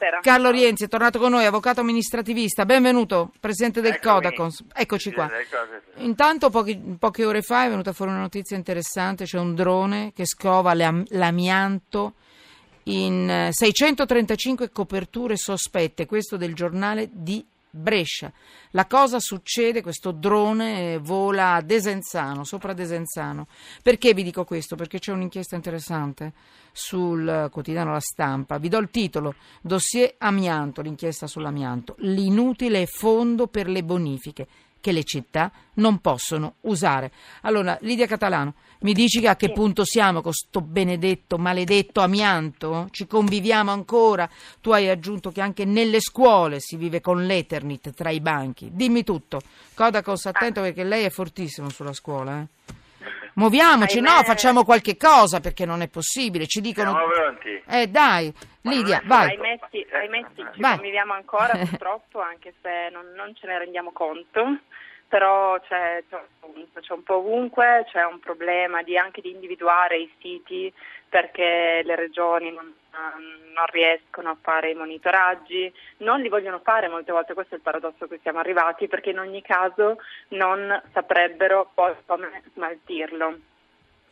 Buonasera. Carlo Rienzi è tornato con noi, avvocato amministrativista. Benvenuto, presidente del Eccomi. Codacons. Eccoci qua. Intanto pochi- poche ore fa è venuta fuori una notizia interessante, c'è un drone che scova l'am- l'amianto in eh, 635 coperture sospette, questo del giornale di Brescia. La cosa succede, questo drone vola a Desenzano, sopra Desenzano. Perché vi dico questo? Perché c'è un'inchiesta interessante sul quotidiano La Stampa. Vi do il titolo, dossier amianto, l'inchiesta sull'amianto, l'inutile fondo per le bonifiche che le città non possono usare. Allora, Lidia Catalano, mi dici che a che punto siamo con sto benedetto, maledetto amianto? Ci conviviamo ancora? Tu hai aggiunto che anche nelle scuole si vive con l'Eternit tra i banchi. Dimmi tutto. Codacos, attento perché lei è fortissimo sulla scuola, eh. Muoviamoci, Ahimè. no, facciamo qualche cosa perché non è possibile. Ci dicono... Siamo pronti? Eh dai, Lidia, vai. Ahimè sì, ci Vai. conviviamo ancora purtroppo, anche se non, non ce ne rendiamo conto, però c'è, c'è un punto, c'è un po' ovunque, c'è un problema di, anche di individuare i siti perché le regioni non, non riescono a fare i monitoraggi, non li vogliono fare molte volte, questo è il paradosso a cui siamo arrivati, perché in ogni caso non saprebbero poi come smaltirlo.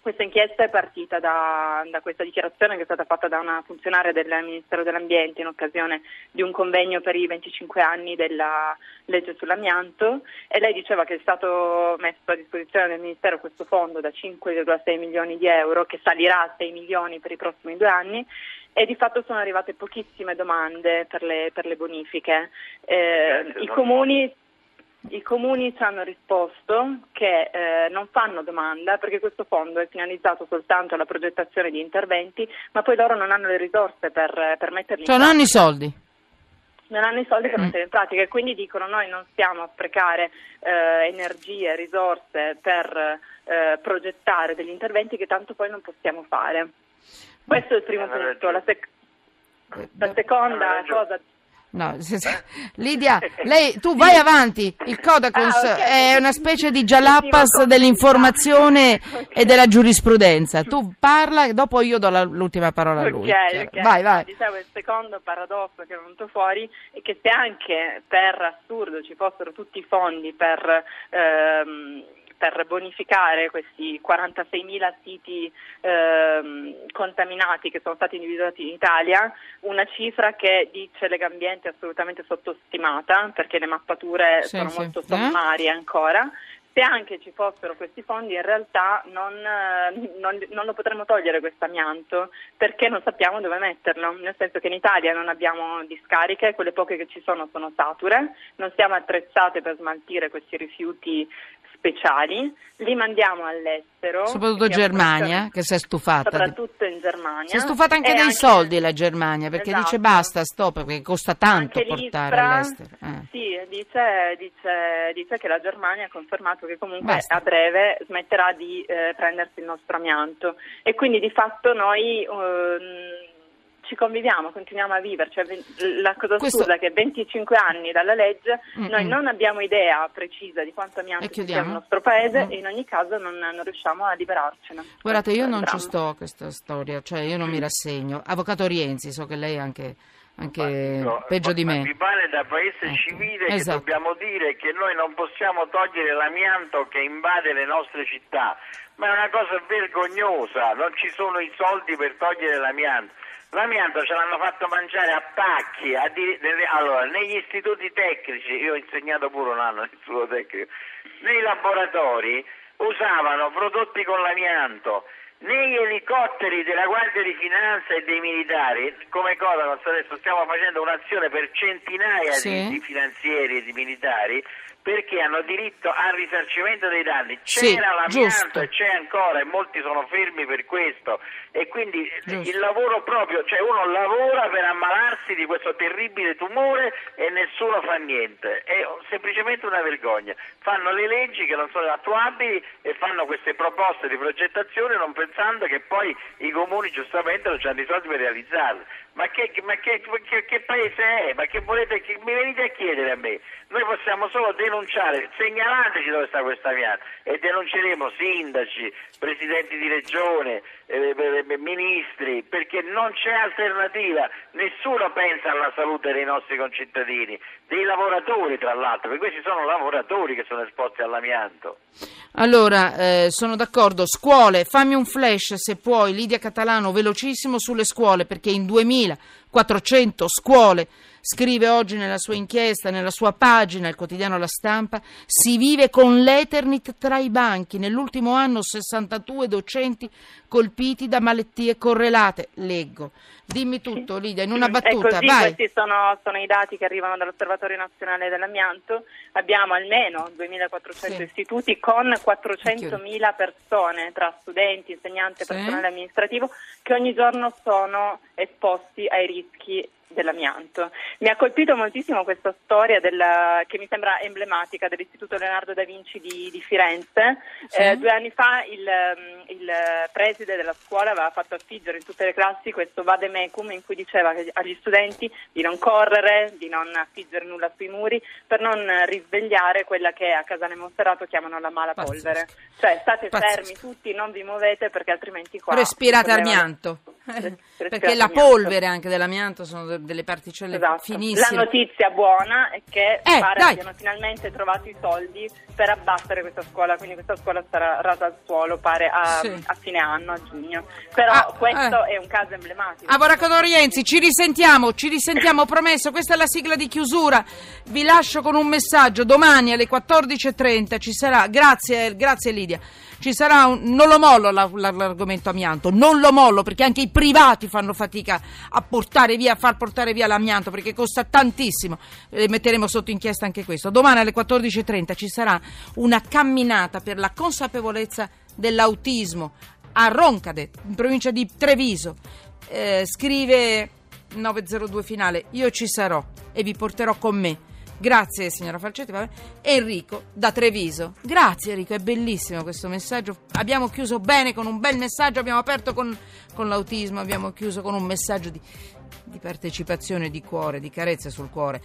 Questa inchiesta è partita da, da questa dichiarazione che è stata fatta da una funzionaria del Ministero dell'Ambiente in occasione di un convegno per i 25 anni della legge sull'amianto e lei diceva che è stato messo a disposizione del Ministero questo fondo da 5,6 milioni di euro che salirà a 6 milioni per i prossimi due anni e di fatto sono arrivate pochissime domande per le, per le bonifiche. Eh, Certo, I comuni i comuni ci hanno risposto che eh, non fanno domanda perché questo fondo è finalizzato soltanto alla progettazione di interventi, ma poi loro non hanno le risorse per, per metterli Cioè in non hanno pratica. i soldi. Non hanno i soldi per Mm. metterli in pratica e quindi dicono noi non stiamo a sprecare eh, energie, risorse per eh, progettare degli interventi che tanto poi non possiamo fare. Questo è il primo punto. La, sec- la seconda cosa No, se- se- Lidia, lei, tu vai avanti. Il Codacons Ah, ok. è una specie di L'ultima dell'informazione Ok. e della giurisprudenza. Tu parla e dopo io do la- l'ultima parola a lui. Ok, Cioè, ok. Vai, vai. Dicevo, il secondo paradosso che è venuto fuori è che se anche per assurdo ci fossero tutti i fondi per, ehm, per bonificare questi 46.000 siti ehm, contaminati che sono stati individuati in Italia, una cifra che dice Legambiente è assolutamente sottostimata perché le mappature Sì, sono sì. molto Eh? sommarie ancora. Se anche ci fossero questi fondi, in realtà non, eh, non- non lo potremmo togliere questo amianto perché non sappiamo dove metterlo. Nel senso che in Italia non abbiamo discariche, quelle poche che ci sono sono sature, non siamo attrezzate per smaltire questi rifiuti speciali, li mandiamo all'estero. Soprattutto siamo Germania, presso- che si è stufata. Soprattutto in Germania. Si è stufata anche dei soldi la Germania perché dice Esatto. basta, stop, perché costa tanto Anche portare l'ISPRA, all'estero. Eh. Sì, dice, dice- dice che la Germania ha confermato che comunque Basta. a breve smetterà di eh, prendersi il nostro amianto e quindi di fatto noi ehm, ci conviviamo, continuiamo a vivere. Cioè, la cosa Questo- assurda è che 25 anni dalla legge Mm-mm. noi non abbiamo idea precisa di quanto amianto sia nel nostro paese Mm. e in ogni caso non, non riusciamo a liberarcene. Guardate, io non ci sto a questa storia, cioè io non mi rassegno. Avvocato Rienzi, so che lei è anche, anche No, peggio di ma me. Mi pare da paese Ecco, civile esatto. che dobbiamo dire che noi non possiamo togliere l'amianto che invade le nostre città, ma è una cosa vergognosa, non ci sono i soldi per togliere l'amianto. L'amianto ce l'hanno fatto mangiare a pacchi, a di- allora, negli istituti tecnici, io ho insegnato pure un anno all'istituto tecnico, nei laboratori usavano prodotti con l'amianto, negli elicotteri della Guardia di Finanza e dei militari, come cosa adesso stiamo facendo un'azione per centinaia Sì. di, di finanzieri e di militari perché hanno diritto al risarcimento dei danni. Sì, C'era l'amianto giusto. e c'è ancora e molti sono fermi per questo e quindi Giusto. il lavoro proprio, cioè uno lavora per ammalarsi di questo terribile tumore e nessuno fa niente, è semplicemente una vergogna. Fanno le leggi che non sono attuabili e fanno queste proposte di progettazione non pensando che poi i comuni giustamente non hanno i soldi per realizzarle. Ma che, ma che, che, che paese è? Ma che volete che mi venite a chiedere a me? Noi possiamo solo denunciare, segnalateci dove sta questa amianto e denunceremo sindaci, presidenti di regione, eh, eh, ministri, perché non c'è alternativa. Nessuno pensa alla salute dei nostri concittadini, dei lavoratori tra l'altro, perché questi sono lavoratori che sono esposti all'amianto. Allora, eh, sono d'accordo. Scuole, fammi un flash se puoi, Lidia Catalano, velocissimo sulle scuole, perché in 2400 scuole Scrive oggi nella sua inchiesta, nella sua pagina, il quotidiano La Stampa, si vive con l'Eternit tra i banchi. Nell'ultimo anno 62 docenti colpiti da malattie correlate. Leggo. Dimmi tutto, Lidia, in una battuta. Così, vai. Questi sono, sono, i dati che arrivano dall'Osservatorio Nazionale dell'Amianto. Abbiamo almeno 2.400 sì. istituti con 400.000 persone, tra studenti, insegnanti e sì. personale amministrativo, che ogni giorno sono esposti ai rischi dell'amianto. Mi ha colpito moltissimo questa storia della, che mi sembra emblematica dell'Istituto Leonardo da Vinci di, di Firenze. Sì. Eh, due anni fa il, mm, il, preside della scuola aveva fatto affiggere in tutte le classi questo vademecum in cui diceva agli studenti di non correre, di non affiggere nulla sui muri per non risvegliare quella che a Casale Monferrato chiamano la mala Pazzesco. polvere. Cioè state Pazzesco. fermi tutti, non vi muovete perché altrimenti qua... Respirate amianto. perché la polvere anche dell'amianto sono delle particelle esatto. finissime. La notizia buona è che eh, pare dai. abbiano finalmente trovato i soldi per abbattere questa scuola, quindi questa scuola sarà rasa al suolo, pare a, sì. a fine anno, a giugno. Però ah, questo eh. è un caso emblematico. Avvocato Rienzi, ci risentiamo, ci risentiamo, promesso, questa è la sigla di chiusura. Vi lascio con un messaggio, domani alle 14.30 ci sarà, grazie, grazie Lidia ci sarà un, non lo mollo la, la, l'argomento amianto, non lo mollo perché anche i privati fanno fatica a portare via, a far portare via l'amianto perché costa tantissimo. E metteremo sotto inchiesta anche questo. Domani alle 14.30 ci sarà una camminata per la consapevolezza dell'autismo a Roncade, in provincia di Treviso. Eh, scrive 902 finale, io ci sarò e vi porterò con me Grazie signora Falcetti. Vabbè. Enrico da Treviso. Grazie Enrico, è bellissimo questo messaggio. Abbiamo chiuso bene con un bel messaggio, abbiamo aperto con, con l'autismo, abbiamo chiuso con un messaggio di, di partecipazione, di cuore, di carezza sul cuore.